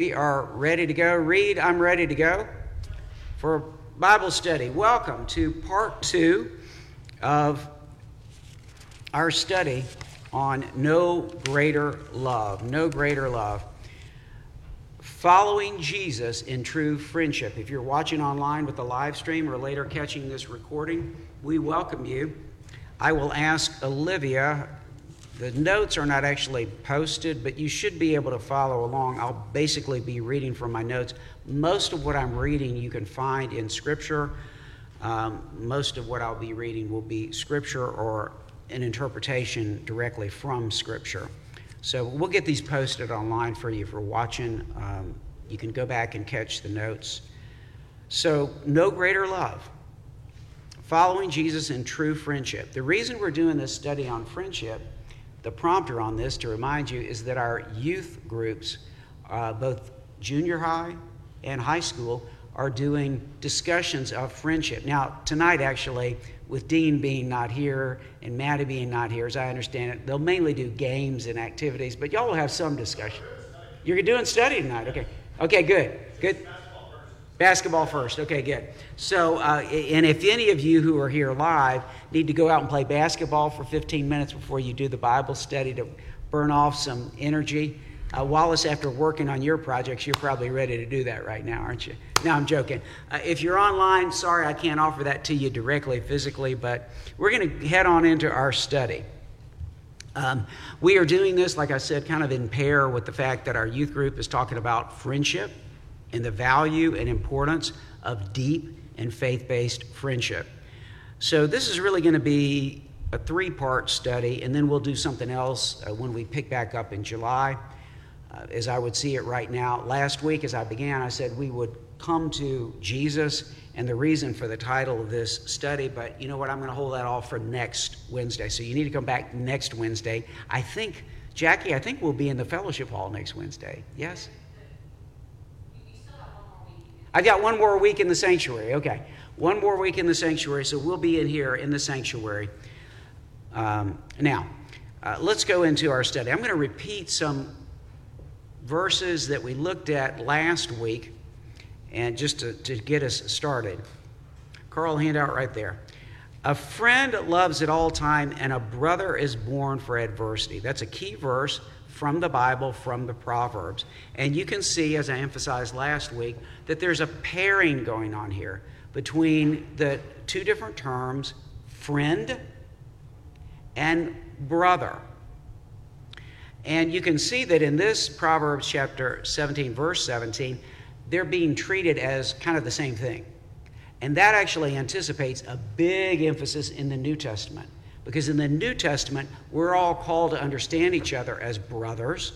We are ready to go. Read, I'm ready to go for Bible study. Welcome to part two of our study on no greater love. No greater love. Following Jesus in true friendship. If you're watching online with the live stream or later catching this recording, we welcome you. I will ask Olivia the notes are not actually posted, but you should be able to follow along. I'll basically be reading from my notes. Most of what I'm reading you can find in Scripture. Um, most of what I'll be reading will be Scripture or an interpretation directly from Scripture. So we'll get these posted online for you for watching. Um, you can go back and catch the notes. So, no greater love. Following Jesus in true friendship. The reason we're doing this study on friendship the prompter on this to remind you is that our youth groups, uh, both junior high and high school, are doing discussions of friendship. Now, tonight, actually, with Dean being not here and Maddie being not here, as I understand it, they'll mainly do games and activities, but y'all will have some discussion. You're doing study tonight, okay? Okay, good, good. Basketball first. Okay, good. So, uh, and if any of you who are here live need to go out and play basketball for 15 minutes before you do the Bible study to burn off some energy, uh, Wallace, after working on your projects, you're probably ready to do that right now, aren't you? No, I'm joking. Uh, if you're online, sorry I can't offer that to you directly, physically, but we're going to head on into our study. Um, we are doing this, like I said, kind of in pair with the fact that our youth group is talking about friendship and the value and importance of deep and faith based friendship. So, this is really going to be a three part study, and then we'll do something else uh, when we pick back up in July. Uh, as I would see it right now, last week as I began, I said we would come to Jesus and the reason for the title of this study, but you know what? I'm going to hold that off for next Wednesday. So, you need to come back next Wednesday. I think, Jackie, I think we'll be in the fellowship hall next Wednesday. Yes? I've got one more week in the sanctuary. Okay. One more week in the sanctuary, so we'll be in here in the sanctuary. Um, now, uh, let's go into our study. I'm going to repeat some verses that we looked at last week, and just to, to get us started. Carl, handout right there. A friend loves at all time, and a brother is born for adversity. That's a key verse from the Bible, from the Proverbs. And you can see, as I emphasized last week, that there's a pairing going on here between the two different terms, friend and brother. And you can see that in this Proverbs chapter 17, verse 17, they're being treated as kind of the same thing. And that actually anticipates a big emphasis in the New Testament. Because in the New Testament, we're all called to understand each other as brothers.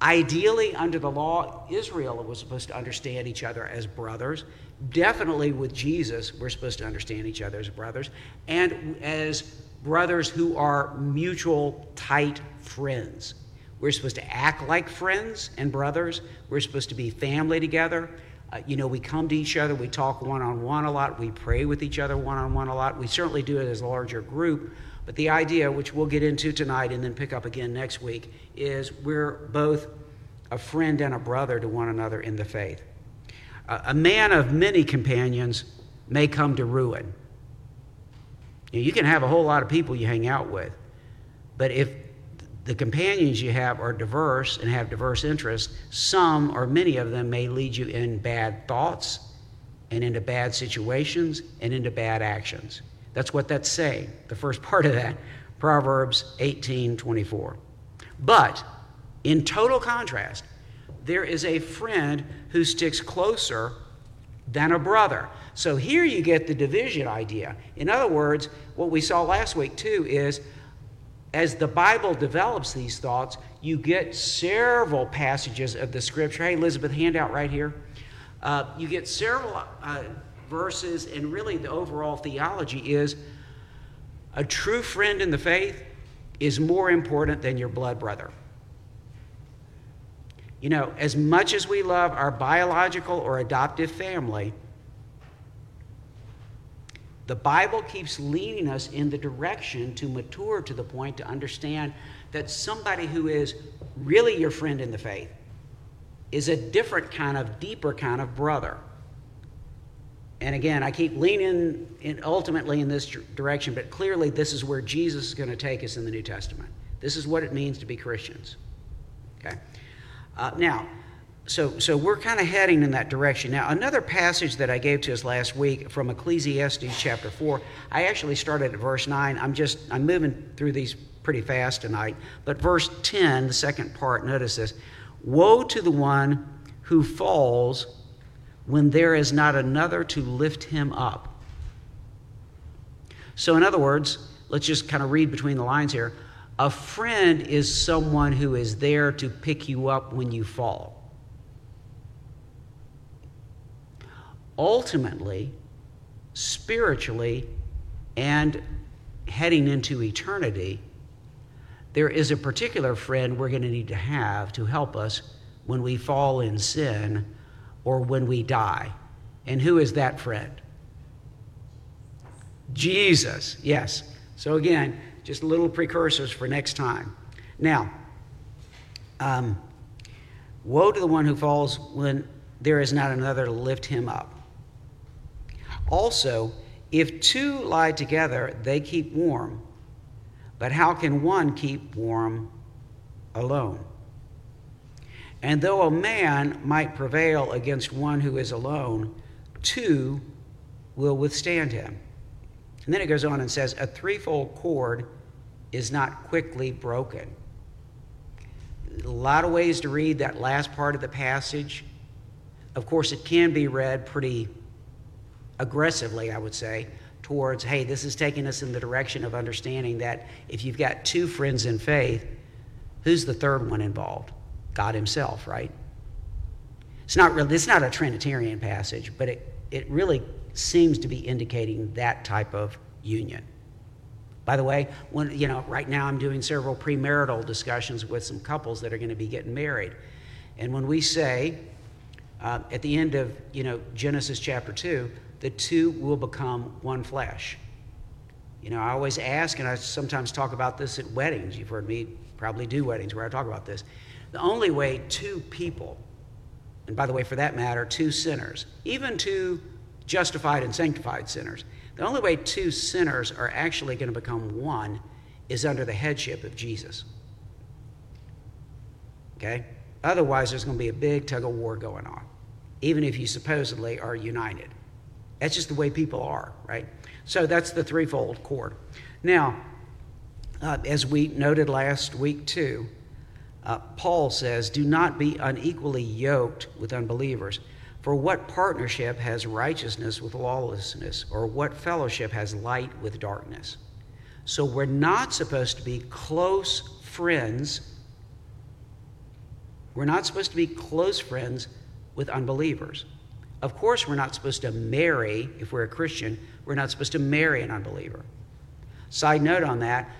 Ideally, under the law, Israel was supposed to understand each other as brothers. Definitely with Jesus, we're supposed to understand each other as brothers. And as brothers who are mutual, tight friends. We're supposed to act like friends and brothers. We're supposed to be family together. Uh, you know, we come to each other, we talk one on one a lot, we pray with each other one on one a lot. We certainly do it as a larger group. But the idea, which we'll get into tonight and then pick up again next week, is we're both a friend and a brother to one another in the faith. Uh, a man of many companions may come to ruin. You, know, you can have a whole lot of people you hang out with, but if the companions you have are diverse and have diverse interests, some or many of them may lead you in bad thoughts and into bad situations and into bad actions. That's what that's saying, the first part of that, Proverbs 18 24. But in total contrast, there is a friend who sticks closer than a brother. So here you get the division idea. In other words, what we saw last week too is as the Bible develops these thoughts, you get several passages of the scripture. Hey, Elizabeth, handout right here. Uh, you get several uh, verses, and really the overall theology is a true friend in the faith is more important than your blood brother. You know, as much as we love our biological or adoptive family, the Bible keeps leading us in the direction to mature to the point to understand that somebody who is really your friend in the faith is a different kind of, deeper kind of brother. And again, I keep leaning in ultimately in this direction, but clearly this is where Jesus is going to take us in the New Testament. This is what it means to be Christians. Okay? Uh, now, so, so we're kind of heading in that direction. Now, another passage that I gave to us last week from Ecclesiastes chapter 4, I actually started at verse 9. I'm just, I'm moving through these pretty fast tonight. But verse 10, the second part, notice this Woe to the one who falls when there is not another to lift him up. So, in other words, let's just kind of read between the lines here. A friend is someone who is there to pick you up when you fall. Ultimately, spiritually, and heading into eternity, there is a particular friend we're going to need to have to help us when we fall in sin or when we die. And who is that friend? Jesus, yes. So, again, just little precursors for next time. Now, um, woe to the one who falls when there is not another to lift him up. Also, if two lie together, they keep warm. But how can one keep warm alone? And though a man might prevail against one who is alone, two will withstand him. And then it goes on and says, A threefold cord is not quickly broken. A lot of ways to read that last part of the passage. Of course, it can be read pretty aggressively, I would say, towards, hey, this is taking us in the direction of understanding that if you've got two friends in faith, who's the third one involved? God Himself, right? It's not really, it's not a Trinitarian passage, but it, it really seems to be indicating that type of union. By the way, when, you know, right now I'm doing several premarital discussions with some couples that are going to be getting married. And when we say uh, at the end of, you know, Genesis chapter 2, the two will become one flesh. You know, I always ask, and I sometimes talk about this at weddings. You've heard me probably do weddings where I talk about this. The only way two people, and by the way, for that matter, two sinners, even two justified and sanctified sinners, the only way two sinners are actually going to become one is under the headship of Jesus. Okay? Otherwise, there's going to be a big tug of war going on, even if you supposedly are united. That's just the way people are, right? So that's the threefold cord. Now, uh, as we noted last week too, uh, Paul says, Do not be unequally yoked with unbelievers. For what partnership has righteousness with lawlessness, or what fellowship has light with darkness? So we're not supposed to be close friends. We're not supposed to be close friends with unbelievers. Of course, we're not supposed to marry, if we're a Christian, we're not supposed to marry an unbeliever. Side note on that,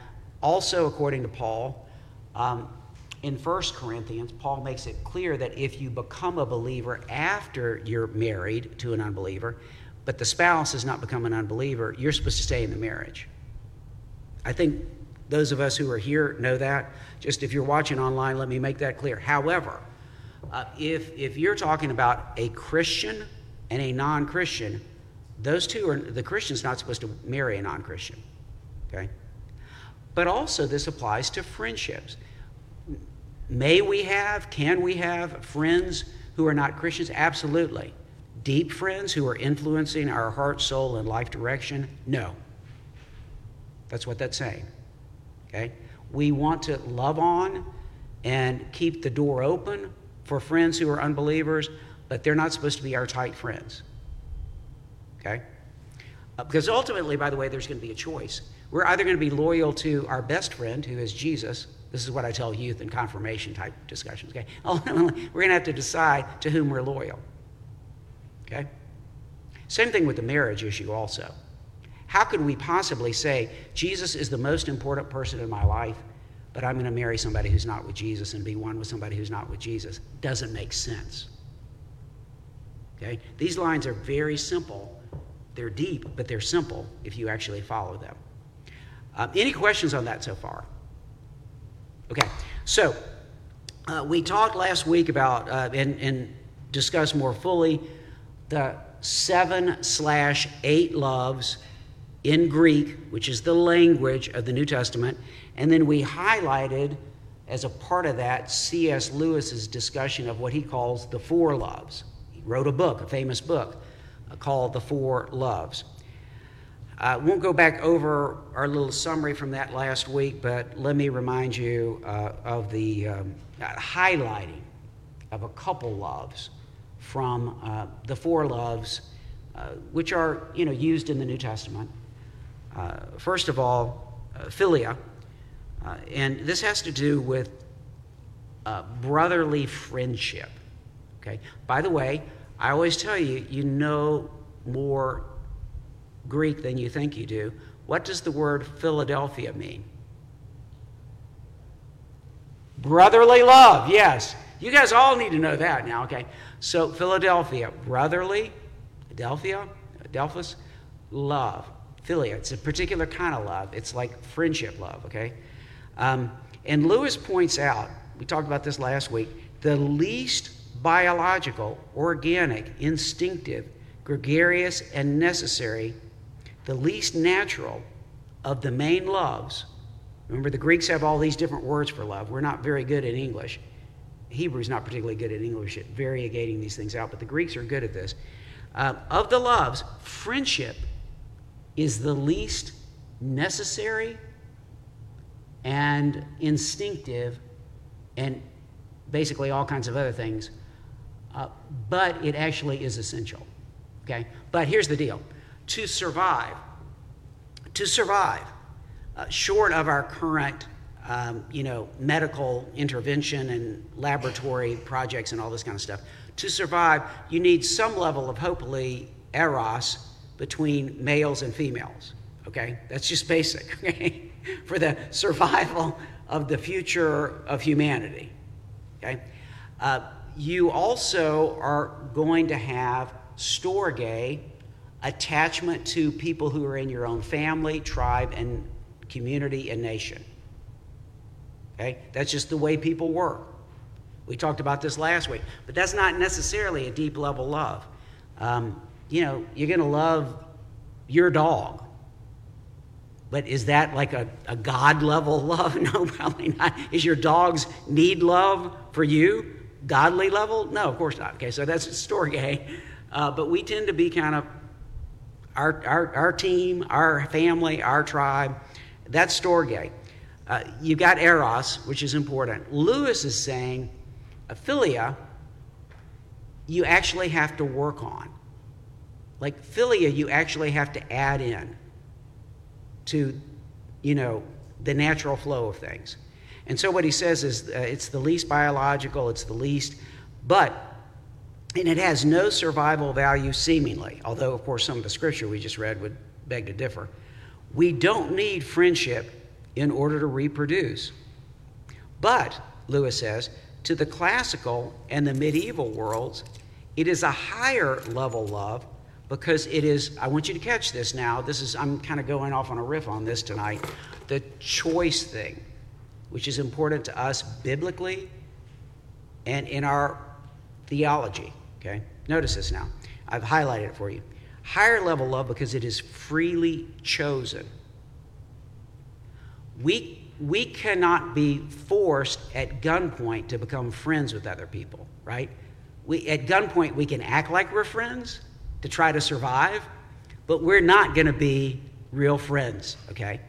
also according to Paul, um, in 1 Corinthians, Paul makes it clear that if you become a believer after you're married to an unbeliever, but the spouse has not become an unbeliever, you're supposed to stay in the marriage. I think those of us who are here know that. Just if you're watching online, let me make that clear. However, uh, if, if you're talking about a Christian and a non Christian, those two are, the Christian's not supposed to marry a non Christian. Okay? But also, this applies to friendships. May we have, can we have friends who are not Christians? Absolutely. Deep friends who are influencing our heart, soul, and life direction? No. That's what that's saying. Okay? We want to love on and keep the door open for friends who are unbelievers, but they're not supposed to be our tight friends. Okay? Uh, because ultimately, by the way, there's going to be a choice. We're either going to be loyal to our best friend, who is Jesus, this is what I tell youth in confirmation type discussions. Okay, ultimately, we're going to have to decide to whom we're loyal. Okay, same thing with the marriage issue. Also, how could we possibly say Jesus is the most important person in my life, but I'm going to marry somebody who's not with Jesus and be one with somebody who's not with Jesus? Doesn't make sense. Okay, these lines are very simple. They're deep, but they're simple if you actually follow them. Uh, any questions on that so far? Okay, so Uh, we talked last week about uh, and, and discussed more fully the seven slash eight loves in Greek, which is the language of the New Testament. And then we highlighted, as a part of that, C.S. Lewis's discussion of what he calls the four loves. Wrote a book, a famous book, uh, called The Four Loves. I uh, won't go back over our little summary from that last week, but let me remind you uh, of the um, highlighting of a couple loves from uh, the four loves, uh, which are you know used in the New Testament. Uh, first of all, uh, philia, uh, and this has to do with uh, brotherly friendship. Okay. By the way, I always tell you, you know more Greek than you think you do. What does the word Philadelphia mean? Brotherly love, yes. You guys all need to know that now, okay? So, Philadelphia, brotherly, Adelphia, Adelphus, love. Philia, it's a particular kind of love. It's like friendship love, okay? Um, and Lewis points out, we talked about this last week, the least biological, organic, instinctive, gregarious, and necessary, the least natural of the main loves. Remember, the Greeks have all these different words for love. We're not very good in English. Hebrew's not particularly good at English at variegating these things out, but the Greeks are good at this. Uh, of the loves, friendship is the least necessary and instinctive and basically all kinds of other things, uh, but it actually is essential. Okay? But here's the deal to survive, to survive, uh, short of our current um, you know, medical intervention and laboratory projects and all this kind of stuff. To survive, you need some level of hopefully eros between males and females. Okay, that's just basic. Okay, for the survival of the future of humanity. Okay, uh, you also are going to have storge attachment to people who are in your own family, tribe, and community and nation. Okay? That's just the way people work. We talked about this last week, but that's not necessarily a deep level love. Um, you know, you're going to love your dog. But is that like a, a God level love? No, probably not. Is your dog's need love for you godly level? No, of course not. Okay, so that's storge. Uh, but we tend to be kind of our, our, our team, our family, our tribe. That's storge. Uh, you got eros, which is important. Lewis is saying, philia, you actually have to work on. Like philia, you actually have to add in to, you know, the natural flow of things. And so what he says is uh, it's the least biological, it's the least, but, and it has no survival value seemingly, although, of course, some of the scripture we just read would beg to differ. We don't need friendship in order to reproduce. But, Lewis says, to the classical and the medieval worlds, it is a higher level love because it is, I want you to catch this now. This is, I'm kind of going off on a riff on this tonight. The choice thing, which is important to us biblically and in our theology. Okay? Notice this now. I've highlighted it for you. Higher level love because it is freely chosen. We, we cannot be forced at gunpoint to become friends with other people, right? We, at gunpoint, we can act like we're friends to try to survive, but we're not going to be real friends, okay?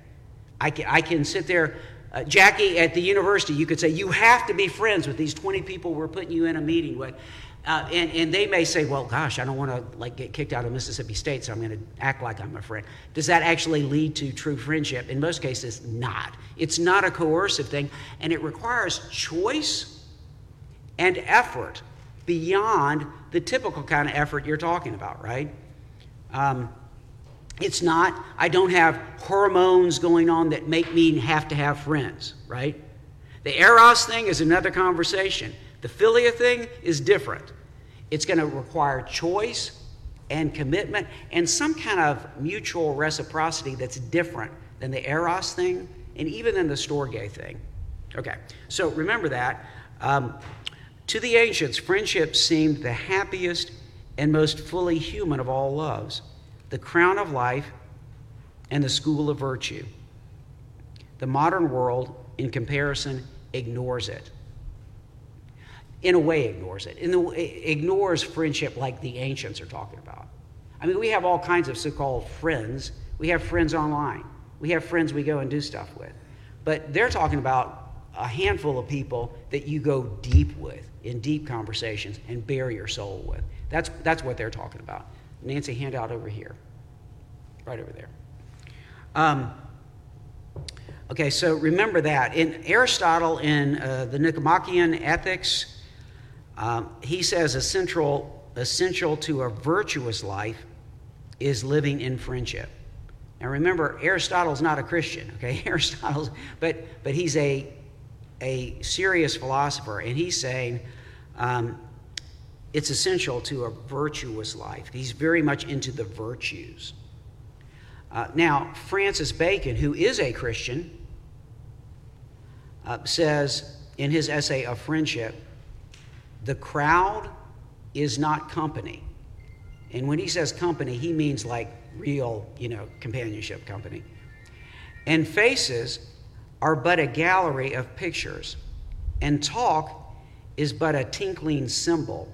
I can, I can sit there. Uh, Jackie, at the university, you could say, You have to be friends with these 20 people we're putting you in a meeting with. Uh, and, and they may say, well, gosh, I don't want to like get kicked out of Mississippi State, so I'm going to act like I'm a friend. Does that actually lead to true friendship? In most cases, not. It's not a coercive thing, and it requires choice and effort beyond the typical kind of effort you're talking about, right? Um, it's not, I don't have hormones going on that make me have to have friends, right? The Eros thing is another conversation. The philia thing is different. It's going to require choice and commitment and some kind of mutual reciprocity that's different than the eros thing and even than the storge thing. Okay, so remember that. Um, to the ancients, friendship seemed the happiest and most fully human of all loves, the crown of life and the school of virtue. The modern world, in comparison, ignores it. In a way, ignores it. In the, ignores friendship like the ancients are talking about. I mean, we have all kinds of so called friends. We have friends online, we have friends we go and do stuff with. But they're talking about a handful of people that you go deep with in deep conversations and bare your soul with. That's, that's what they're talking about. Nancy, handout over here, right over there. Um, okay, so remember that. In Aristotle, in uh, the Nicomachean Ethics, um, he says essential, essential to a virtuous life is living in friendship. Now remember, Aristotle's not a Christian, okay? Aristotle's, but, but he's a, a serious philosopher, and he's saying um, it's essential to a virtuous life. He's very much into the virtues. Uh, now, Francis Bacon, who is a Christian, uh, says in his essay of friendship, the crowd is not company. And when he says company, he means like real, you know, companionship company. And faces are but a gallery of pictures, and talk is but a tinkling cymbal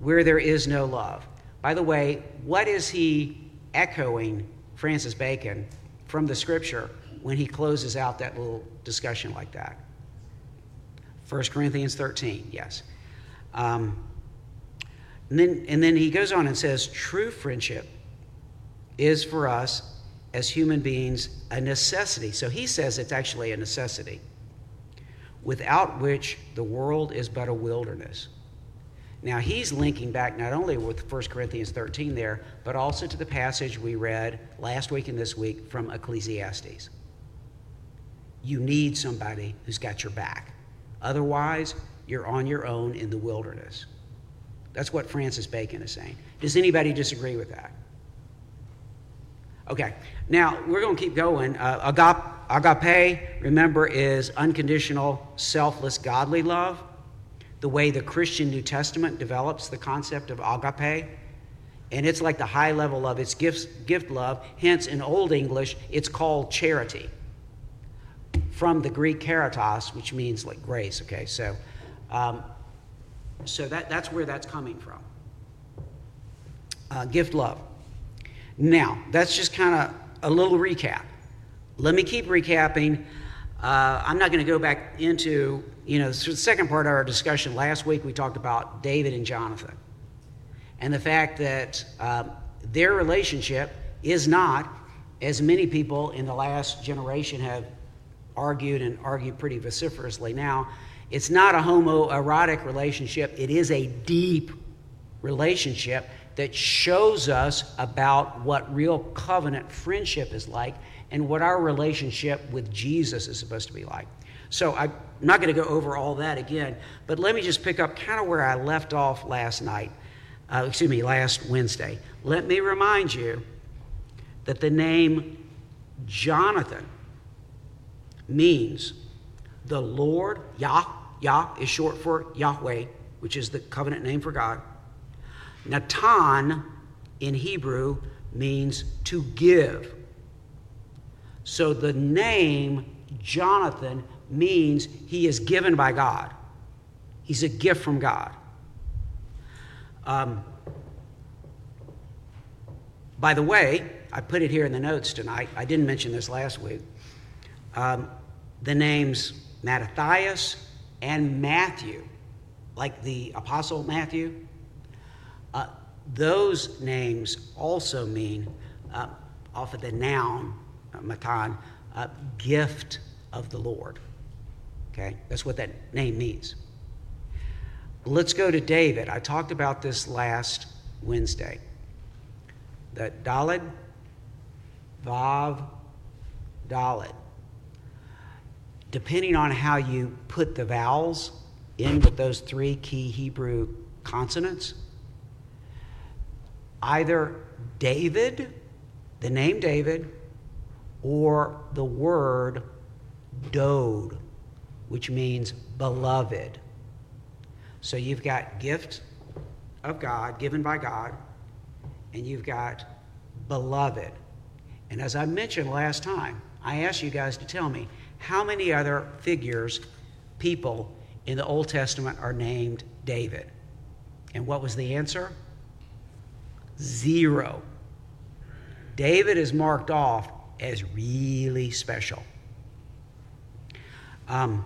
where there is no love. By the way, what is he echoing Francis Bacon from the scripture when he closes out that little discussion like that? 1 Corinthians 13, yes. Um, and, then, and then he goes on and says, true friendship is for us as human beings a necessity. So he says it's actually a necessity, without which the world is but a wilderness. Now, he's linking back not only with 1 Corinthians 13 there, but also to the passage we read last week and this week from Ecclesiastes. You need somebody who's got your back. Otherwise, you're on your own in the wilderness. That's what Francis Bacon is saying. Does anybody disagree with that? Okay, now we're going to keep going. Uh, agape, agape, remember, is unconditional, selfless, godly love the way the Christian New Testament develops the concept of agape. And it's like the high level of its gift, gift love. Hence, in Old English, it's called charity from the Greek caritas, which means like grace. Okay, so, um, so that, that's where that's coming from. Uh, gift love. Now, that's just kind of a little recap. Let me keep recapping. Uh, I'm not going to go back into, you know, the second part of our discussion last week, we talked about David and Jonathan and the fact that uh, their relationship is not, as many people in the last generation have argued and argued pretty vociferously now, it's not a homoerotic relationship, it is a deep relationship that shows us about what real covenant friendship is like and what our relationship with Jesus is supposed to be like. So I'm not going to go over all that again, but let me just pick up kind of where I left off last night, uh, excuse me, last Wednesday. Let me remind you that the name Jonathan means the Lord, Yah, Yah is short for Yahweh, which is the covenant name for God. Natan in Hebrew means to give. So the name Jonathan means he is given by God, he's a gift from God. Um, by the way, I put it here in the notes tonight. I didn't mention this last week. Um, the names Mattathias and Matthew, like the Apostle Matthew, uh, those names also mean, uh, off of the noun, uh, matan, uh, gift of the Lord. Okay, that's what that name means. Let's go to David. I talked about this last Wednesday. The Dalid, Vav, Dalid. Depending on how you put the vowels in with those three key Hebrew consonants, either David, the name David, or the word dode, which means beloved. So you've got gift of God, given by God, and you've got beloved. And as I mentioned last time, I asked you guys to tell me how many other figures, people in the Old Testament are named David. And what was the answer? Zero. David is marked off as really special. Um,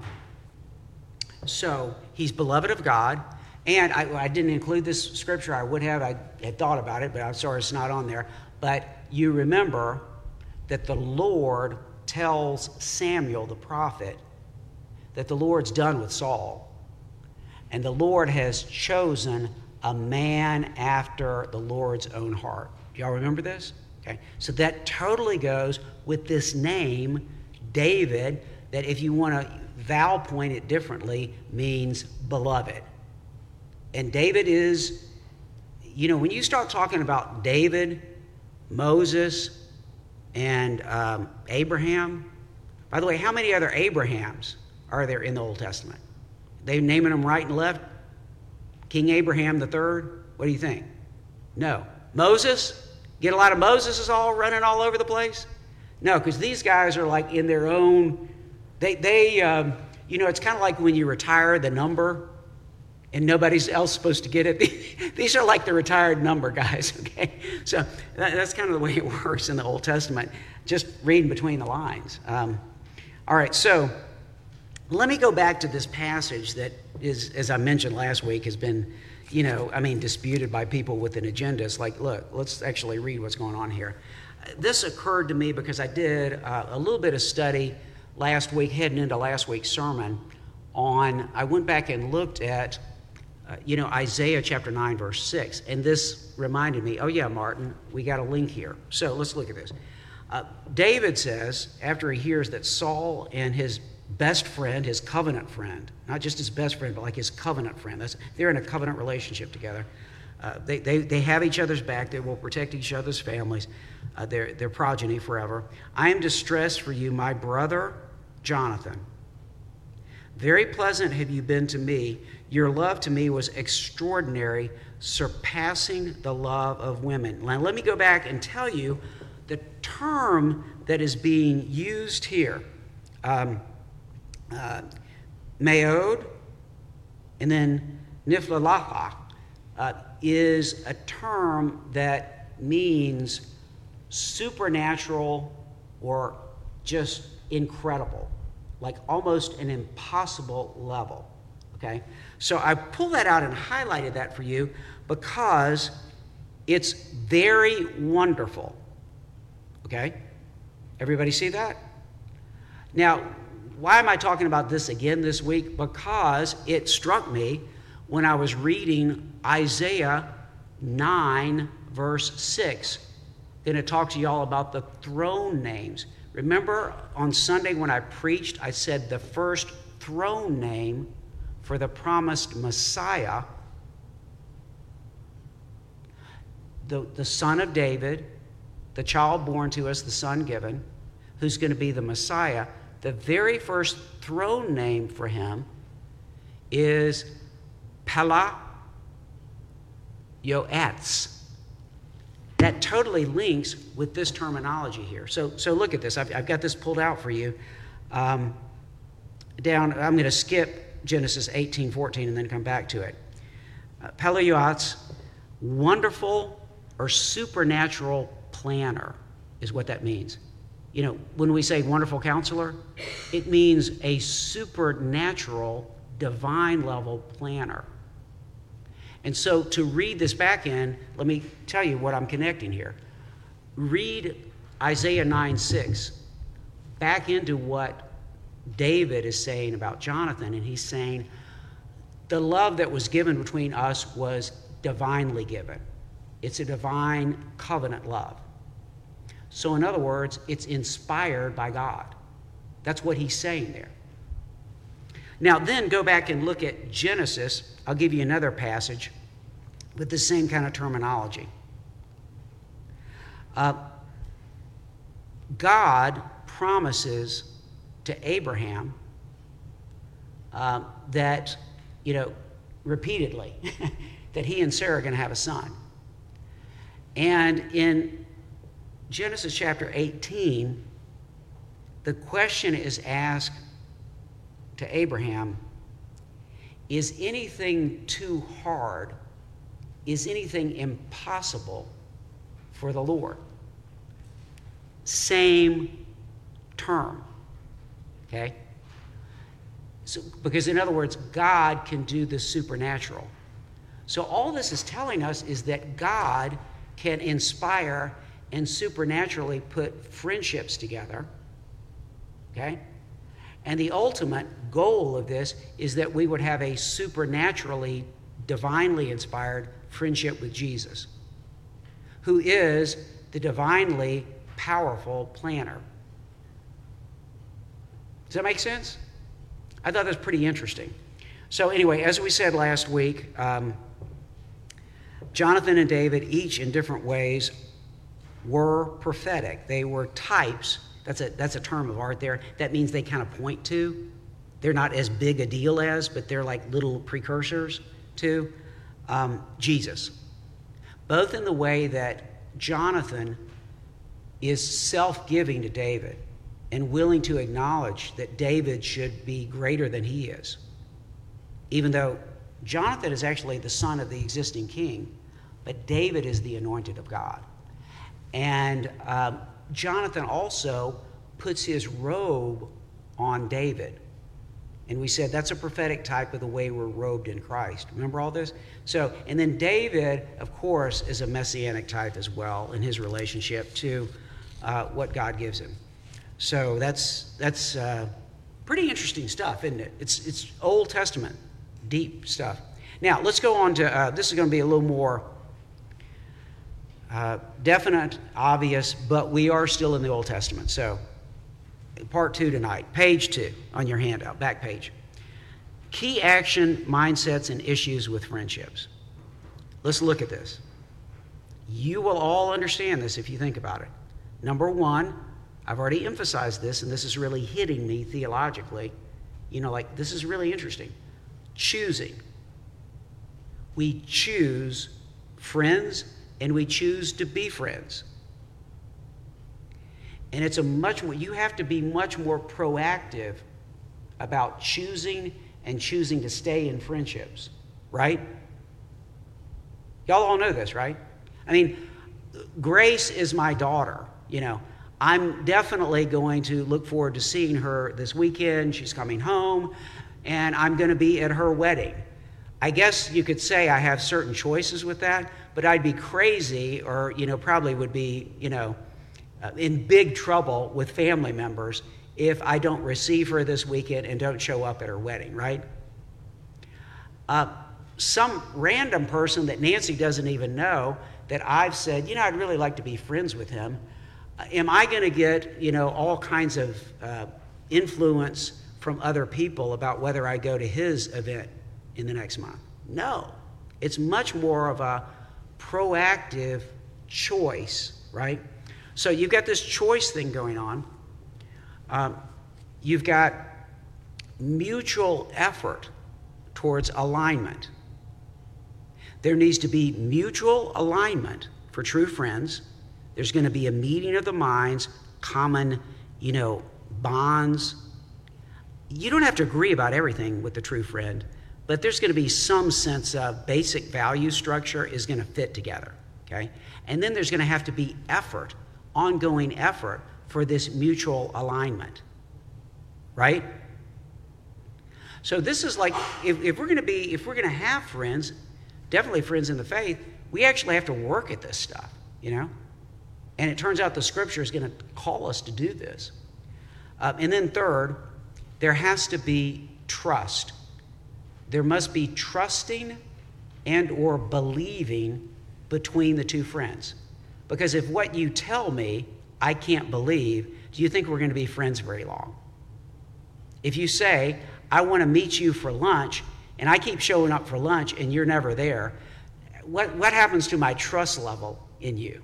so he's beloved of God. And I, I, didn't include this scripture. I would have. I had thought about it, but I'm sorry it's not on there. But you remember that the Lord tells Samuel, the prophet, that the Lord's done with Saul. And the Lord has chosen a man after the Lord's own heart. Y'all remember this? Okay. So that totally goes with this name, David, that if you want to vowel point it differently, means beloved. And David is, you know, when you start talking about David, Moses, and um, Abraham, by the way, how many other Abrahams are there in the Old Testament? They naming them right and left. King Abraham the third. What do you think? No. Moses? Get a lot of Moseses all running all over the place? No, because these guys are like in their own. They, they um, you know, it's kind of like when you retire the number and nobody's else supposed to get it. These are like the retired number guys, okay? So that, that's kind of the way it works in the Old Testament, just reading between the lines. Um, all right, so let me go back to this passage that is, as I mentioned last week, has been, you know, I mean, disputed by people with an agenda. It's like, look, let's actually read what's going on here. This occurred to me because I did uh, a little bit of study last week, heading into last week's sermon, on, I went back and looked at uh, you know, Isaiah chapter 9, verse 6. And this reminded me, oh, yeah, Martin, we got a link here. So let's look at this. Uh, David says, after he hears that Saul and his best friend, his covenant friend, not just his best friend, but like his covenant friend, that's, they're in a covenant relationship together. Uh, they, they, they have each other's back. They will protect each other's families, uh, their, their progeny forever. I am distressed for you, my brother Jonathan. Very pleasant have you been to me. Your love to me was extraordinary, surpassing the love of women. Now, let me go back and tell you the term that is being used here um, uh, and then Niflalaha uh, is a term that means supernatural or just incredible like almost an impossible level. Okay? So I pulled that out and highlighted that for you because it's very wonderful. Okay? Everybody see that? Now, why am I talking about this again this week? Because it struck me when I was reading Isaiah 9, verse 6. Then it talks to y'all about the throne names. Remember on Sunday when I preached, I said the first throne name for the promised Messiah, the, the son of David, the child born to us, the son given, who's going to be the Messiah, the very first throne name for him is Pele Yoetz that totally links with this terminology here. So, so look at this. I've, I've got this pulled out for you. Um, down, I'm going to skip Genesis 18, 14, and then come back to it. Uh, wonderful or supernatural planner is what that means. You know, when we say wonderful counselor, it means a supernatural, divine level planner. And so to read this back in, let me tell you what I'm connecting here. Read Isaiah 9 6 back into what David is saying about Jonathan, and he's saying, the love that was given between us was divinely given. It's a divine covenant love. So, in other words, it's inspired by God. That's what he's saying there. Now, then go back and look at Genesis. I'll give you another passage with the same kind of terminology. Uh, God promises to Abraham uh, that, you know, repeatedly that he and Sarah are going to have a son. And in Genesis chapter 18, the question is asked to Abraham Is anything too hard? Is anything impossible for the Lord? Same term. Okay? So, because, in other words, God can do the supernatural. So, all this is telling us is that God can inspire and supernaturally put friendships together. Okay? And the ultimate goal of this is that we would have a supernaturally, divinely inspired friendship with Jesus, who is the divinely powerful planner. Does that make sense? I thought that was pretty interesting. So, anyway, as we said last week, um, Jonathan and David, each in different ways, were prophetic. They were types. That's a, that's a term of art there. That means they kind of point to. They're not as big a deal as, but they're like little precursors to um, Jesus. Both in the way that Jonathan is self giving to David and willing to acknowledge that David should be greater than he is. Even though Jonathan is actually the son of the existing king, but David is the anointed of God. And um, Jonathan also puts his robe on David. And we said that's a prophetic type of the way we're robed in Christ. Remember all this? So, and then David, of course, is a messianic type as well in his relationship to uh, what God gives him. So that's that's uh, pretty interesting stuff, isn't it? It's it's Old Testament, deep stuff. Now let's go on to uh, this is going to be a little more uh, definite, obvious, but we are still in the Old Testament. So part two tonight, page two on your handout, back page. Key action, mindsets, and issues with friendships. Let's look at this. You will all understand this if you think about it. Number one, I've already emphasized this, and this is really hitting me theologically. You know, like this is really interesting. Choosing. We choose friends and we choose to be friends. And it's a much more, you have to be much more proactive about choosing and choosing to stay in friendships, right? Y'all all know this, right? I mean, Grace is my daughter, you know. I'm definitely going to look forward to seeing her this weekend. She's coming home, and I'm going to be at her wedding. I guess you could say I have certain choices with that, but I'd be crazy, or you know, probably would be you know, uh, in big trouble with family members if I don't receive her this weekend and don't show up at her wedding, right? Uh, some random person that Nancy doesn't even know that I've said, you know, I'd really like to be friends with him am I going to get, you know, all kinds of uh, influence from other people about whether I go to his event in the next month? No. It's much more of a proactive choice, right? So you've got this choice thing going on. Um, you've got mutual effort towards alignment. There needs to be mutual alignment for true friends there's going to be a meeting of the minds, common, you know, bonds. You don't have to agree about everything with the true friend, but there's going to be some sense of basic value structure is going to fit together, okay? And then there's going to have to be effort, ongoing effort for this mutual alignment, right? So this is like if, if we're going to be if we're going to have friends, definitely friends in the faith, we actually have to work at this stuff, you know. And it turns out the scripture is going to call us to do this. Uh, and then, third, there has to be trust. There must be trusting and or believing between the two friends. Because if what you tell me I can't believe, do you think we're going to be friends very long? If you say, I want to meet you for lunch, and I keep showing up for lunch and you're never there, what, what happens to my trust level in you?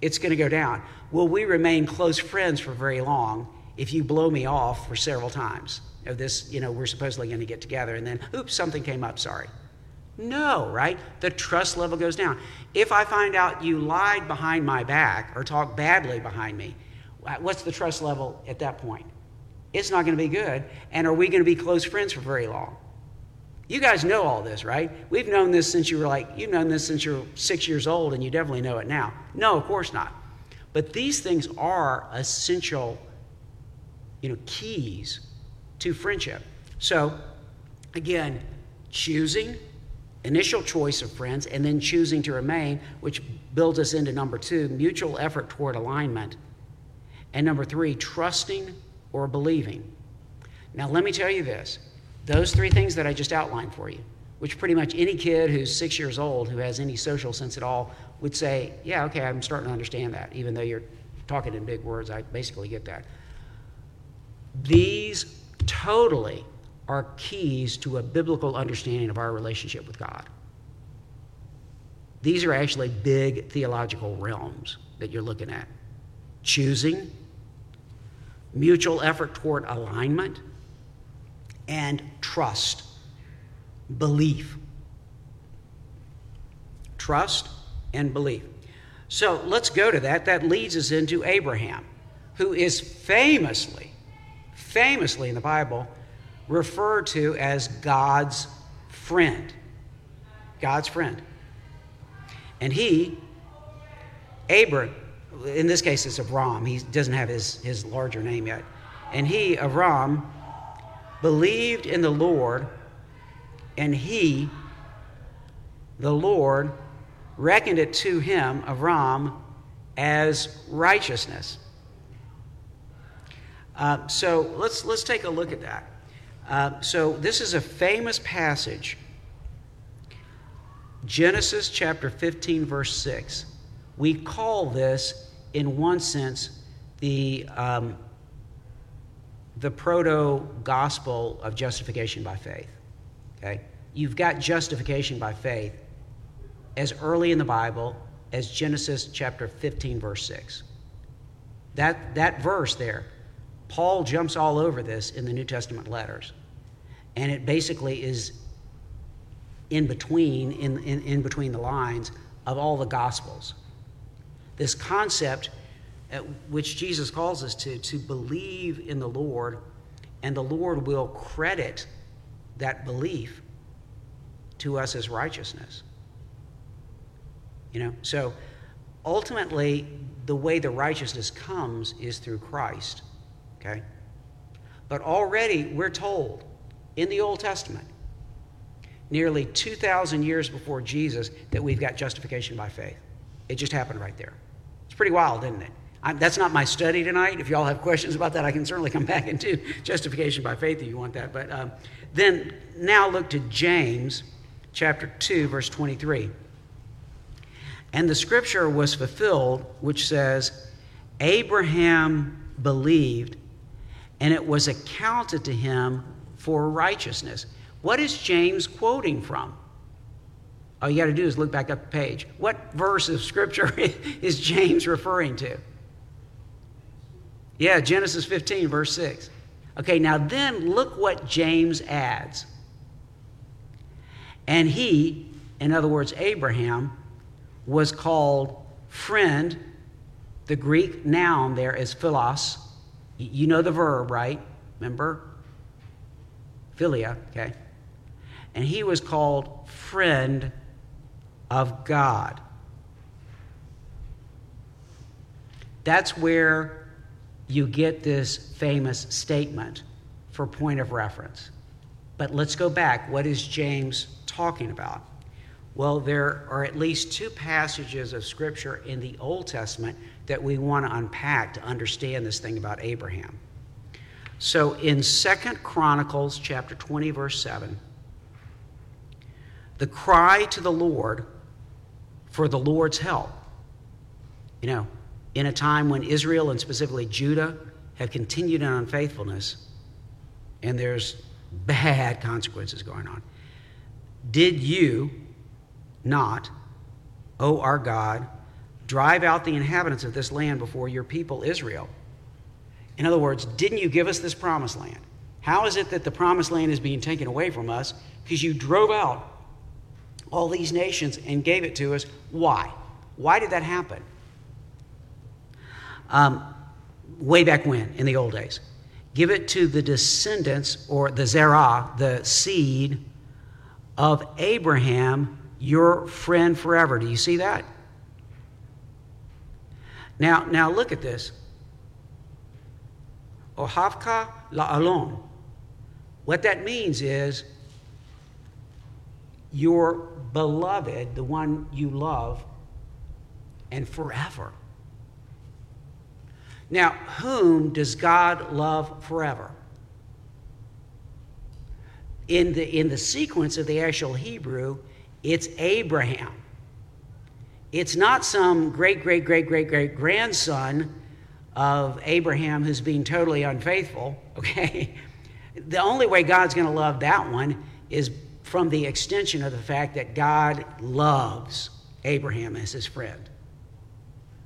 it's going to go down. Will we remain close friends for very long if you blow me off for several times of this, you know, we're supposedly going to get together, and then, oops, something came up, sorry. No, right? The trust level goes down. If I find out you lied behind my back or talked badly behind me, uh, what's the trust level at that point? It's not going to be good. And are we going to be close friends for very long? You guys know all this, right? We've known this since you were like, you've known this since you're six years old, and you definitely know it now. No, of course not. But these things are essential, you know, keys to friendship. So, again, choosing, initial choice of friends, and then choosing to remain, which builds us into number two, mutual effort toward alignment. And number three, trusting or believing. Now, let me tell you this those three things that I just outlined for you, which pretty much any kid who's six years old who has any social sense at all would say, Yeah, okay, I'm starting to understand that, even though you're talking in big words, I basically get that. Totally are keys to a biblical understanding of our relationship with God. These are actually big theological realms that you're looking at choosing, mutual effort toward alignment, and trust, belief. Trust and belief. So let's go to that. That leads us into Abraham, who is famously, famously in the Bible, referred to as God's friend. God's friend. And he, Abram, in this case it's Abram, he doesn't have his, his larger name yet. And he, Avram, believed in the Lord, and he, the Lord, reckoned it to him, Avram, as righteousness. Uh, so let's, let's take a look at that. Uh, so this is a famous passage Genesis chapter 15, verse 6. We call this, in one sense, the um, the proto gospel of justification by faith. Okay? You've got justification by faith as early in the Bible as Genesis chapter 15, verse 6. That, that verse there, Paul jumps all over this in the New Testament letters. And it basically is in between, in, in, in between the lines of all the Gospels. This concept uh, which Jesus calls us to, to believe in the Lord, and the Lord will credit that belief to us as righteousness. You know, so ultimately, the way the righteousness comes is through Christ. Okay? But already we're told in the Old Testament, nearly 2,000 years before Jesus, that we've got justification by faith. It just happened right there. It's pretty wild, isn't it? I'm, that's not my study tonight. If you all have questions about that, I can certainly come back into justification by faith if you want that. But um, then now look to James chapter 2, verse 23. And the scripture was fulfilled, which says, Abraham believed, and it was accounted to him for righteousness. What is James quoting from? All you got to do is look back up the page. What verse of scripture is James referring to? Yeah, Genesis 15, verse 6. Okay, now then look what James adds. And he, in other words, Abraham, was called friend. The Greek noun there is philos. You know the verb, right? Remember? Philia, okay? And he was called friend of God. That's where you get this famous statement for point of reference. But let's go back. What is James talking about? Well, there are at least two passages of Scripture in the Old Testament that we want to unpack to understand this thing about Abraham. So in Second Chronicles chapter 20 verse 7, the cry to the Lord for the Lord's help. You know, in a time when Israel and specifically Judah have continued in unfaithfulness and there's bad consequences going on. Did you not, O our God, drive out the inhabitants of this land before your people Israel? In other words, didn't you give us this promised land? How is it that the promised land is being taken away from us? Because you drove out all these nations and gave it to us. Why? Why did that happen? Um, way back when, in the old days. Give it to the descendants, or the Zerah, the seed of Abraham, your friend forever. Do you see that? Now, now look at this. Ohavka le'olam. What that means is your beloved, the one you love, and forever. Now, whom does God love forever? In the, in the sequence of the actual Hebrew, it's Abraham. It's not some great, great, great, great, great grandson of Abraham who's being totally unfaithful, okay? The only way God's going to love that one is from the extension of the fact that God loves Abraham as his friend.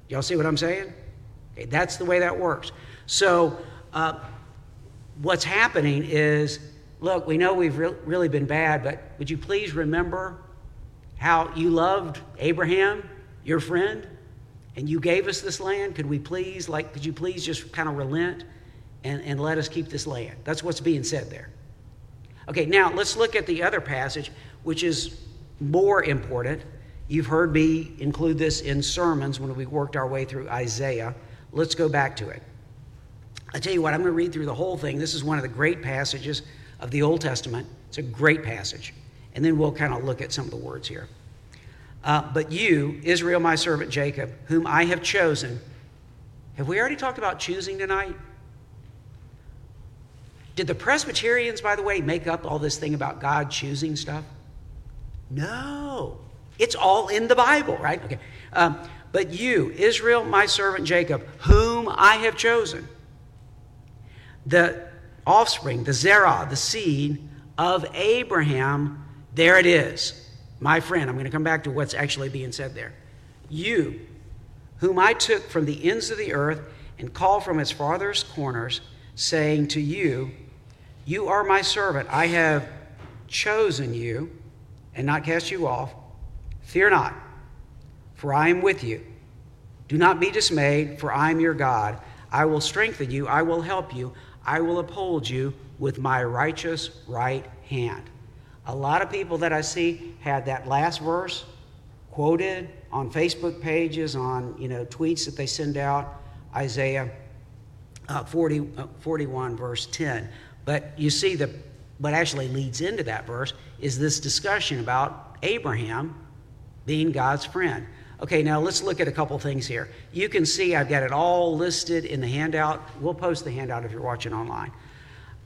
Y'all see what I'm saying? Okay, that's the way that works. So, uh, what's happening is look, we know we've re- really been bad, but would you please remember how you loved Abraham, your friend, and you gave us this land? Could we please, like, could you please just kind of relent and, and let us keep this land? That's what's being said there. Okay, now let's look at the other passage, which is more important. You've heard me include this in sermons when we worked our way through Isaiah. Let's go back to it. I tell you what, I'm going to read through the whole thing. This is one of the great passages of the Old Testament. It's a great passage. And then we'll kind of look at some of the words here. Uh, but you, Israel, my servant Jacob, whom I have chosen, have we already talked about choosing tonight? Did the Presbyterians, by the way, make up all this thing about God choosing stuff? No. It's all in the Bible, right? Okay. Um, but you, Israel, my servant Jacob, whom I have chosen, the offspring, the Zerah, the seed of Abraham, there it is. My friend, I'm going to come back to what's actually being said there. You, whom I took from the ends of the earth and called from its farthest corners, saying to you, You are my servant. I have chosen you and not cast you off. Fear not for I am with you. Do not be dismayed, for I am your God. I will strengthen you, I will help you, I will uphold you with my righteous right hand. A lot of people that I see had that last verse quoted on Facebook pages, on you know tweets that they send out, Isaiah uh, 40, uh, 41, verse 10. But you see, the, what actually leads into that verse is this discussion about Abraham being God's friend. Okay, now let's look at a couple things here. You can see I've got it all listed in the handout. We'll post the handout if you're watching online.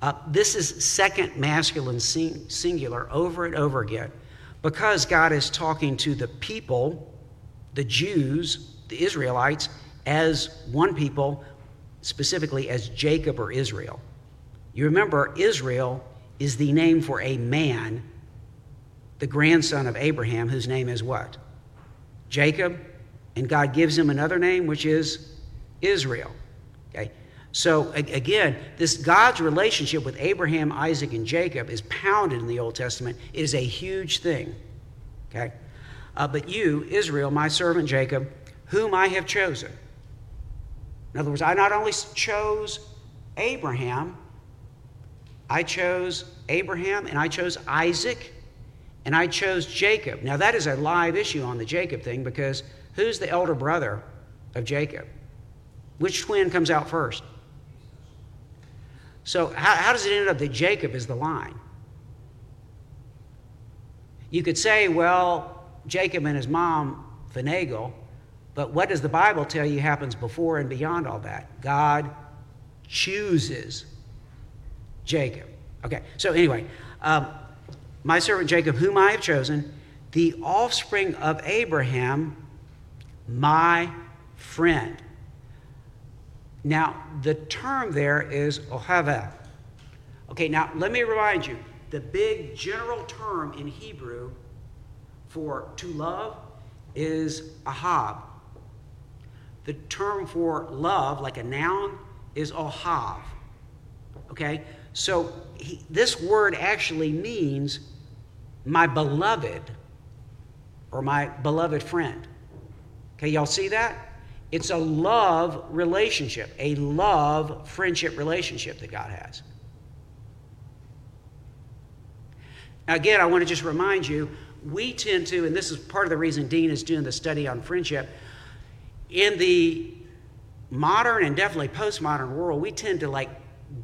Uh, this is second masculine sing- singular over and over again because God is talking to the people, the Jews, the Israelites, as one people, specifically as Jacob or Israel. You remember, Israel is the name for a man, the grandson of Abraham, whose name is what? Jacob, and God gives him another name, which is Israel. Okay? So, again, this God's relationship with Abraham, Isaac, and Jacob is pounded in the Old Testament. It is a huge thing. Okay? Uh, but you, Israel, my servant Jacob, whom I have chosen. In other words, I not only chose Abraham, I chose Abraham and I chose Isaac and I chose Jacob. Now, that is a live issue on the Jacob thing because who's the elder brother of Jacob? Which twin comes out first? So, how, how does it end up that Jacob is the line? You could say, well, Jacob and his mom finagle, but what does the Bible tell you happens before and beyond all that? God chooses Jacob. Okay, so anyway, um, my servant Jacob, whom I have chosen, the offspring of Abraham, my friend. Now, the term there is ohava. Okay, now let me remind you the big general term in Hebrew for to love is ahab. The term for love, like a noun, is ohav. Okay? So he, this word actually means my beloved or my beloved friend. Okay, y'all see that? It's a love relationship, a love friendship relationship that God has. Now, again, I want to just remind you we tend to, and this is part of the reason Dean is doing the study on friendship, in the modern and definitely postmodern world, we tend to like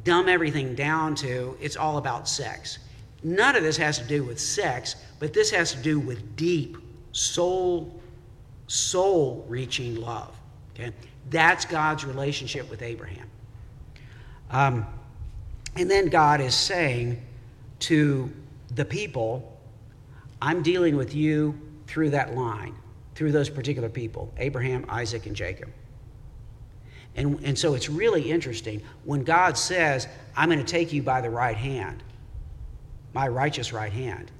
dumb everything down to it's all about sex. None of this has to do with sex, but this has to do with deep, soul, soul reaching love. Okay? That's God's relationship with Abraham. Um, and then God is saying to the people, I'm dealing with you through that line, through those particular people Abraham, Isaac, and Jacob. And, and so it's really interesting when God says, I'm going to take you by the right hand, my righteous right hand.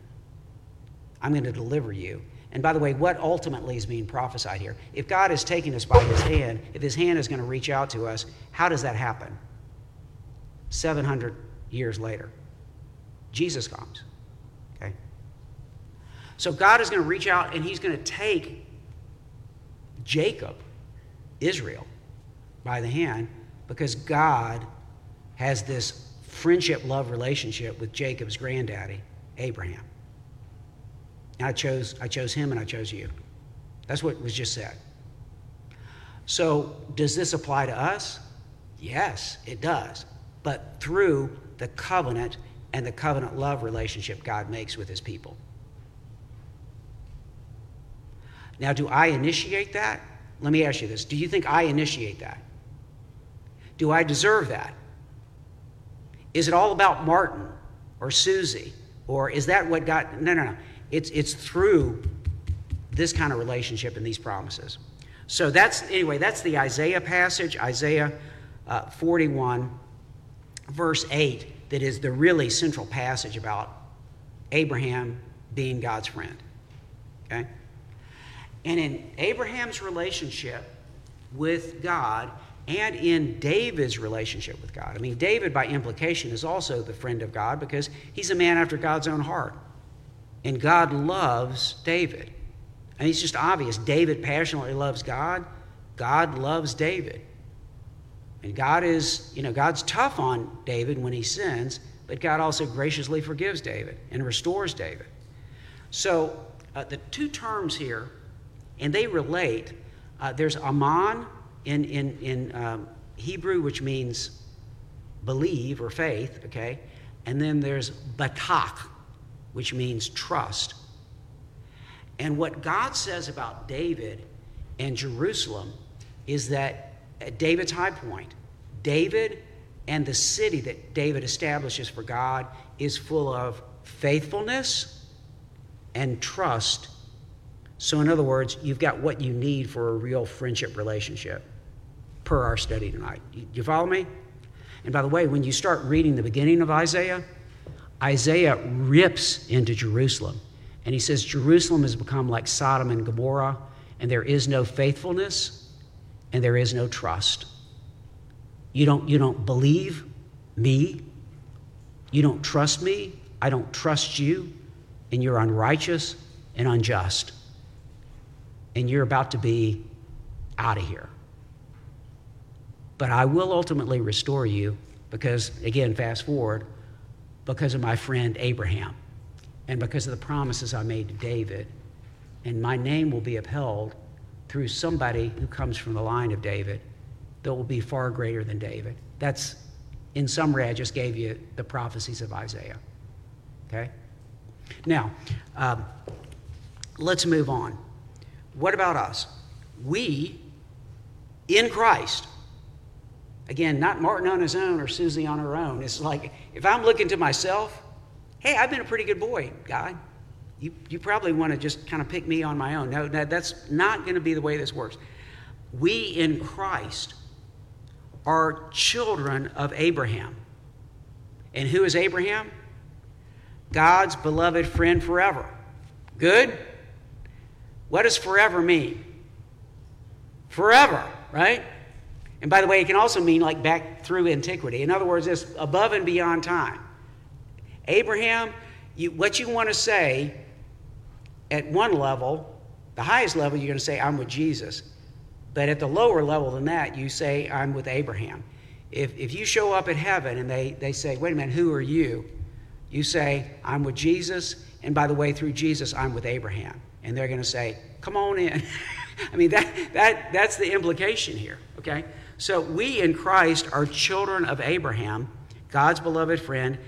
I'm going to deliver you. And by the way, what ultimately is being prophesied here? If God is taking us by his hand, if his hand is going to reach out to us, how does that happen? 700 years later, Jesus comes. Okay? So God is going to reach out and he's going to take Jacob, Israel, by the hand because God has this friendship love relationship with Jacob's granddaddy, Abraham. And I chose, I chose him and I chose you. That's what was just said. So, does this apply to us? Yes, it does. But through the covenant and the covenant love relationship God makes with his people. Now, do I initiate that? Let me ask you this. Do you think I initiate that? Do I deserve that? Is it all about Martin or Susie? Or is that what God. No, no, no. It's, it's through this kind of relationship and these promises. So that's, anyway, that's the Isaiah passage, Isaiah uh, 41, verse 8, that is the really central passage about Abraham being God's friend. Okay? And in Abraham's relationship with God and in David's relationship with God, I mean, David, by implication, is also the friend of God because he's a man after God's own heart. And God loves David. And it's just obvious. David passionately loves God. God loves David. And God is, you know, God's tough on David when he sins, but God also graciously forgives David and restores David. So uh, the two terms here, and they relate. Uh, there's aman in, in, in um, Hebrew, which means believe or faith, okay? And then there's batak, which means trust. And what God says about David and Jerusalem is that at David's high point, David and the city that David establishes for God is full of faithfulness and trust. So, in other words, you've got what you need for a real friendship relationship, per our study tonight. You follow me? And by the way, when you start reading the beginning of Isaiah, Isaiah rips into Jerusalem. And he says, Jerusalem has become like Sodom and Gomorrah, and there is no faithfulness and there is no trust. You don't, you don't believe me. You don't trust me. I don't trust you. And you're unrighteous and unjust. And you're about to be out of here. But I will ultimately restore you because, again, fast forward, because of my friend Abraham and because of the promises I made to David. And my name will be upheld through somebody who comes from the line of David that will be far greater than David. That's, in summary, I just gave you the prophecies of Isaiah. Okay? Now, um, let's move on. What about us? We, in Christ, again, not Martin on his own or Susie on her own. It's like if I'm looking to myself, hey, I've been a pretty good boy, God. You, you probably want to just kind of pick me on my own. No, no that's not going to be the way this works. We in Christ are children of Abraham. And who is Abraham? God's beloved friend forever. Good? What does forever mean? Forever, right? And by the way, it can also mean like back through antiquity. In other words, it's above and beyond time. Abraham, you, what you want to say at one level, the highest level, you're going to say, I'm with Jesus. But at the lower level than that, you say, I'm with Abraham. If, if you show up at heaven and they, they say, wait a minute, who are you? You say, I'm with Jesus. And by the way, through Jesus, I'm with Abraham. And they're going to say, come on in. I mean, that, that, that's the implication here, okay? So we in Christ are children of Abraham, God's beloved friend,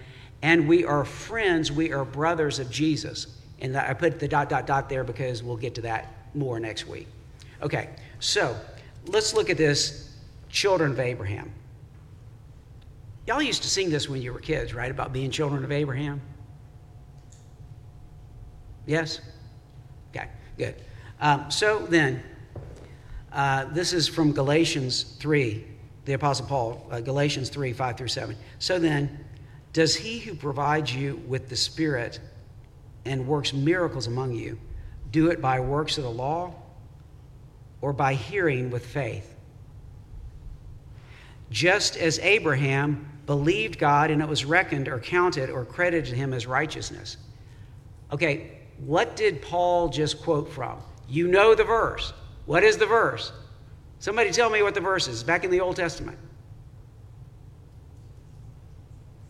and we are friends, we are brothers of Jesus. And I put the dot, dot, dot there because we'll get to that more next week. Okay, so let's look at this children of Abraham. Y'all used to sing this when you were kids, right? About being children of Abraham? Yes? Okay, good. Um, so then, uh, this is from Galatians 3, the Apostle Paul, uh, Galatians 3, 5 through 7. So then, does he who provides you with the Spirit and works miracles among you do it by works of the law or by hearing with faith? Just as Abraham believed God and it was reckoned or counted or credited to him as righteousness. Okay, what did Paul just quote from? You know the verse. What is the verse? Somebody tell me what the verse is back in the Old Testament.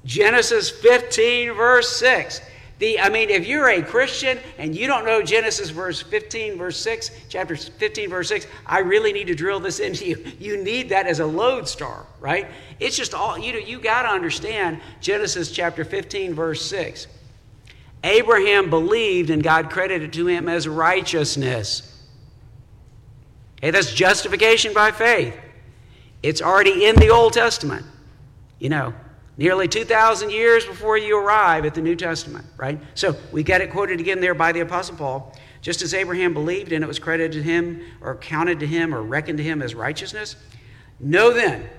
Genesis 15, verse 6. The, I mean, if you're a Christian and you don't know Genesis verse 15, verse 6, chapter 15, verse 6, I really need to drill this into you. You need that as a lodestar, right? It's just all, you know, you got to understand Genesis chapter 15, verse 6. Abraham believed and God credited to him as righteousness. Hey, that's justification by faith. It's already in the Old Testament. You know, nearly 2,000 years before you arrive at the New Testament, right? So we got it quoted again there by the Apostle Paul. Just as Abraham believed and it was credited to him or counted to him or reckoned to him as righteousness, know then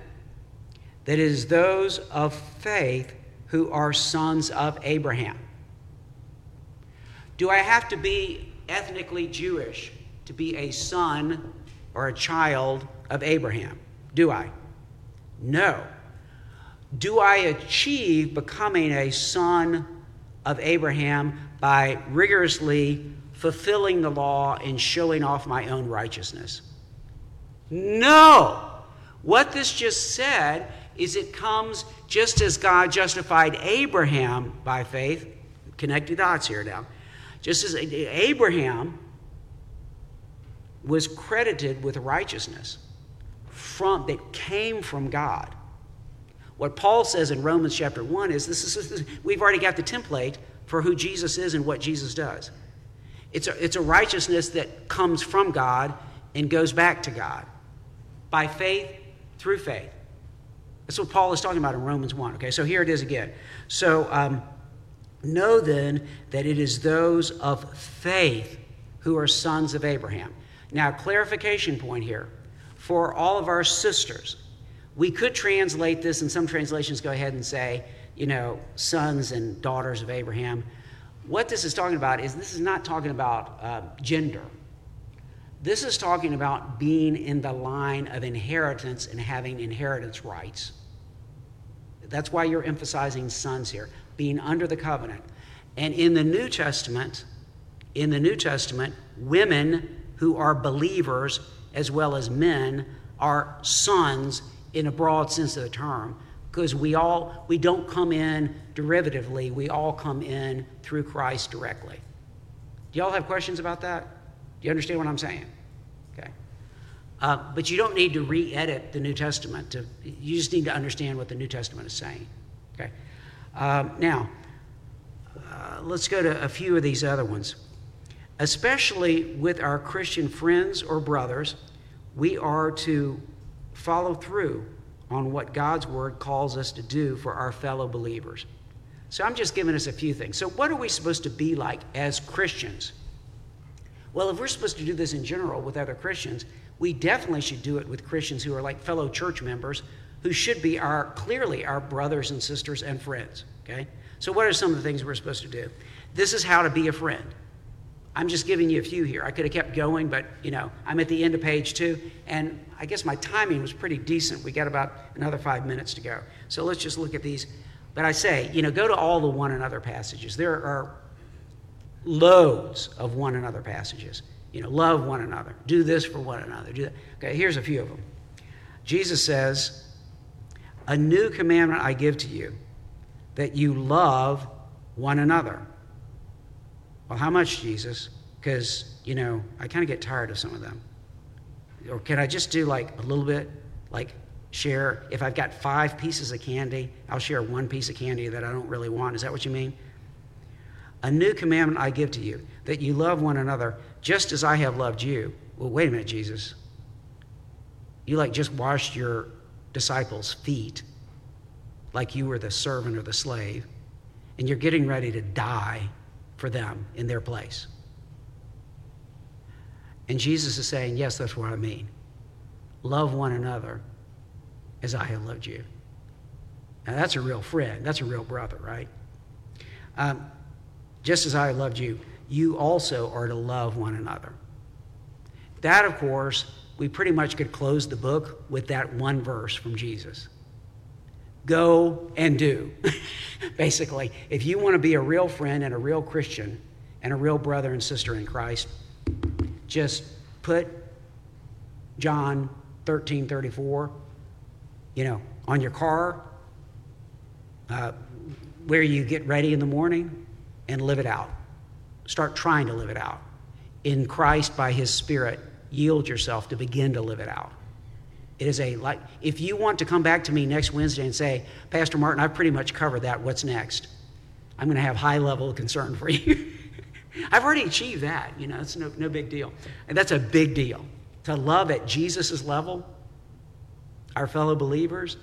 that it is those of faith who are sons of Abraham. Do I have to be ethnically Jewish to be a son or a child of Abraham? Do I? No. Do I achieve becoming a son of Abraham by rigorously fulfilling the law and showing off my own righteousness? No. What this just said is it comes just as God justified Abraham by faith. Connect the dots here now. Just as Abraham was credited with righteousness from that came from God. What Paul says in Romans chapter 1 is this is, this is we've already got the template for who Jesus is and what Jesus does. It's a, it's a righteousness that comes from God and goes back to God by faith through faith. That's what Paul is talking about in Romans 1. Okay, so here it is again. So um, know then that it is those of faith who are sons of Abraham. Now, clarification point here for all of our sisters. We could translate this, and some translations go ahead and say, you know, sons and daughters of Abraham. What this is talking about is this is not talking about uh, gender. This is talking about being in the line of inheritance and having inheritance rights. That's why you're emphasizing sons here, being under the covenant. And in the New Testament, in the New Testament, women who are believers as well as men are sons in a broad sense of the term. Because we all we don't come in derivatively we all come in through christ directly. Do y'all have questions about that? Do you understand what i'm saying? Okay. Uh, but you don't need to re-edit the new testament to, you just need to understand what the new testament is saying. Okay. Um, now uh, let's go to a few of these other ones especially with our Christian friends or brothers, we are to follow through on what God's word calls us to do for our fellow believers. So I'm just giving us a few things. So, what are we supposed to be like as Christians? Well, if we're supposed to do this in general with other Christians, we definitely should do it with Christians who are like fellow church members who should be our clearly our brothers and sisters and friends, okay? So what are some of the things we're supposed to do? This is how to be a friend I'm just giving you a few here. I could have kept going, but you know, I'm at the end of page two, and I guess my timing was pretty decent. We got about another five minutes to go. So let's just look at these. But I say, you know, go to all the one another passages. There are loads of one another passages. You know, love one another. Do this for one another. Do that. Okay, here's a few of them. Jesus says, A new commandment I give to you, that you love one another. Well, how much, Jesus? Because, you know, I kind of get tired of some of them. Or can I just do like a little bit? Like share, if I've got five pieces of candy, I'll share one piece of candy that I don't really want. Is that what you mean? A new commandment I give to you, that you love one another just as I have loved you. Well, wait a minute, Jesus. You like just washed your disciples' feet like you were the servant or the slave, and you're getting ready to die for them in their place. And Jesus is saying, Yes, that's what I mean. Love one another as I have loved you. Now, that's a real friend. That's a real brother, right? Um, just as I loved you, you also are to love one another. That, of course, we pretty much could close the book with that one verse from Jesus go and do. Basically, if you want to be a real friend and a real Christian and a real brother and sister in Christ, just put John 13 34, you know, on your car, uh, where you get ready in the morning, and live it out. Start trying to live it out. In Christ, by His Spirit, yield yourself to begin to live it out. It is a like if you want to come back to me next Wednesday and say, Pastor Martin, I've pretty much covered that. What's next? I'm going to have high level of concern for you. I've already achieved that. You know, it's no, no big deal. And that's a big deal. To love at Jesus' level, our fellow believers,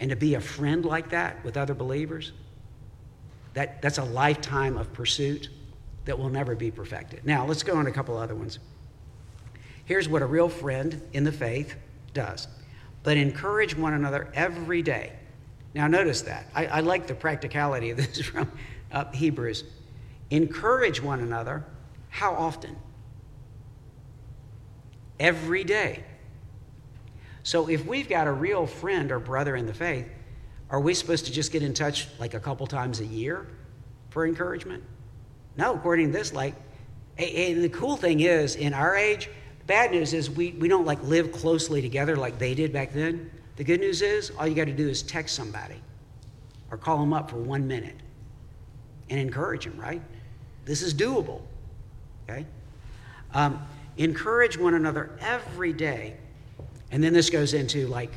and to be a friend like that with other believers, that, that's a lifetime of pursuit that will never be perfected. Now, let's go on a couple other ones. Here's what a real friend in the faith does. But encourage one another every day. Now, notice that. I, I like the practicality of this from uh, Hebrews. Encourage one another. How often? Every day. So, if we've got a real friend or brother in the faith, are we supposed to just get in touch like a couple times a year for encouragement? No, according to this, like, and the cool thing is, in our age, Bad news is we, we don't like live closely together like they did back then. The good news is all you got to do is text somebody or call them up for one minute and encourage them, right? This is doable, okay? Um, encourage one another every day. And then this goes into like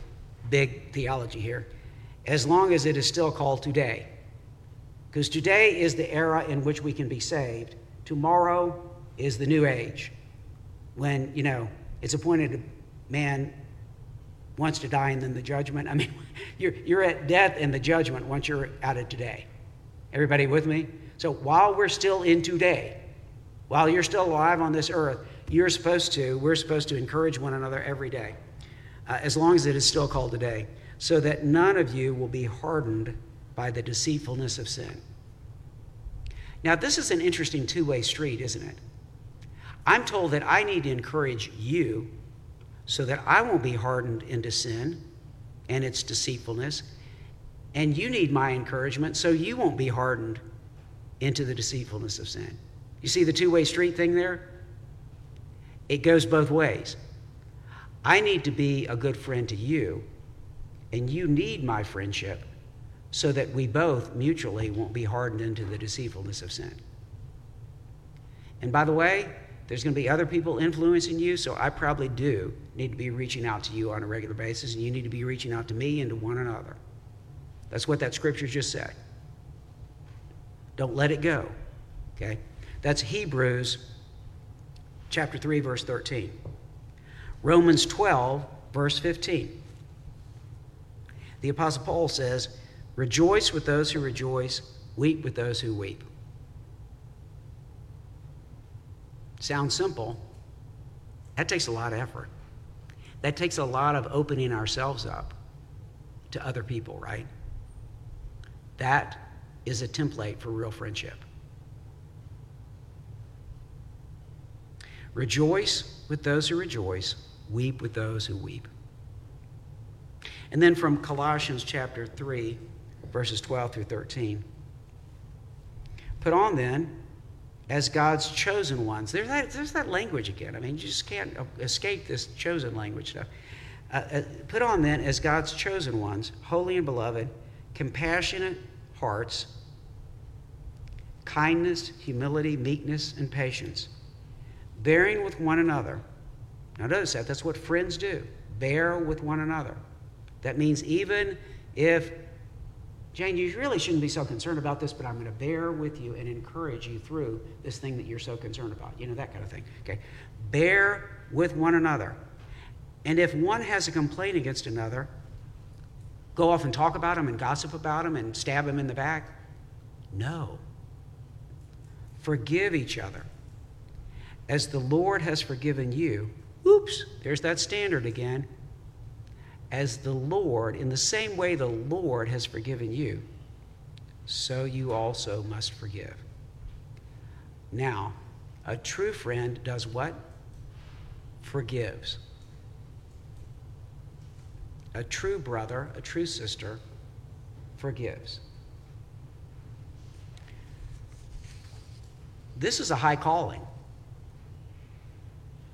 big theology here. As long as it is still called today. Because today is the era in which we can be saved, tomorrow is the new age when, you know, it's appointed a man wants to die and then the judgment. I mean, you're, you're at death and the judgment once you're out of today. Everybody with me? So while we're still in today, while you're still alive on this earth, you're supposed to, we're supposed to encourage one another every day, uh, as long as it is still called today, so that none of you will be hardened by the deceitfulness of sin. Now, this is an interesting two way street, isn't it? I'm told that I need to encourage you so that I won't be hardened into sin and its deceitfulness. And you need my encouragement so you won't be hardened into the deceitfulness of sin. You see the two way street thing there? It goes both ways. I need to be a good friend to you, and you need my friendship so that we both mutually won't be hardened into the deceitfulness of sin. And by the way, there's going to be other people influencing you, so I probably do need to be reaching out to you on a regular basis, and you need to be reaching out to me and to one another. That's what that scripture just said. Don't let it go. Okay? That's Hebrews chapter 3, verse 13. Romans 12, verse 15. The Apostle Paul says, Rejoice with those who rejoice, weep with those who weep. Sounds simple. That takes a lot of effort. That takes a lot of opening ourselves up to other people, right? That is a template for real friendship. Rejoice with those who rejoice, weep with those who weep. And then from Colossians chapter 3, verses 12 through 13. Put on then, as God's chosen ones. There's that, there's that language again. I mean, you just can't escape this chosen language stuff. Uh, uh, put on then, as God's chosen ones, holy and beloved, compassionate hearts, kindness, humility, meekness, and patience, bearing with one another. Now, notice that. That's what friends do bear with one another. That means even if, Jane, you really shouldn't be so concerned about this, but I'm going to bear with you and encourage you through this thing that you're so concerned about. You know, that kind of thing. Okay? Bear with one another. And if one has a complaint against another, go off and talk about him and gossip about him and stab him in the back. No. Forgive each other. As the Lord has forgiven you, oops, there's that standard again as the Lord, in the same way the Lord has forgiven you, so you also must forgive. Now, a true friend does what? Forgives. A true brother, a true sister, forgives. This is a high calling.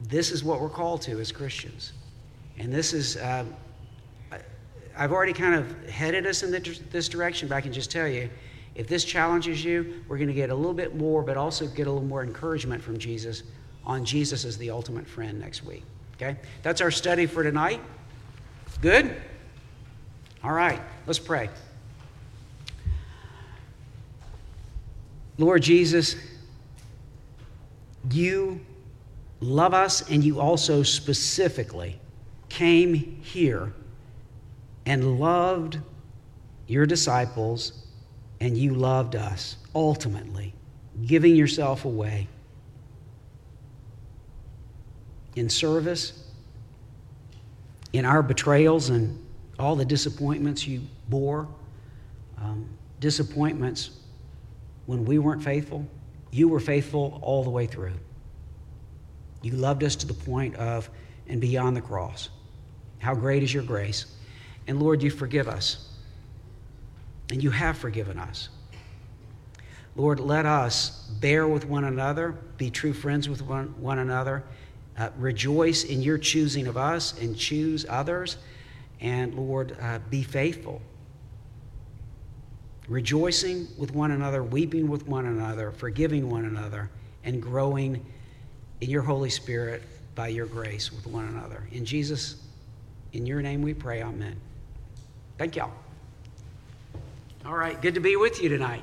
This is what we're called to as Christians. And this is. Uh, I've already kind of headed us in this direction, but I can just tell you if this challenges you, we're going to get a little bit more, but also get a little more encouragement from Jesus on Jesus as the ultimate friend next week. Okay? That's our study for tonight. Good? All right, let's pray. Lord Jesus, you love us and you also specifically came here and loved your disciples, and you loved us ultimately, giving yourself away in service, in our betrayals and all the disappointments you bore, um, disappointments when we weren't faithful. You were faithful all the way through. You loved us to the point of and beyond the cross. How great is your grace? And Lord, you forgive us. And you have forgiven us. Lord, let us bear with one another, be true friends with one, one another, uh, rejoice in your choosing of us and choose others. And Lord, uh, be faithful. Rejoicing with one another, weeping with one another, forgiving one another, and growing in your Holy Spirit by your grace with one another. In Jesus, in your name we pray, amen. Thank y'all. All right, good to be with you tonight.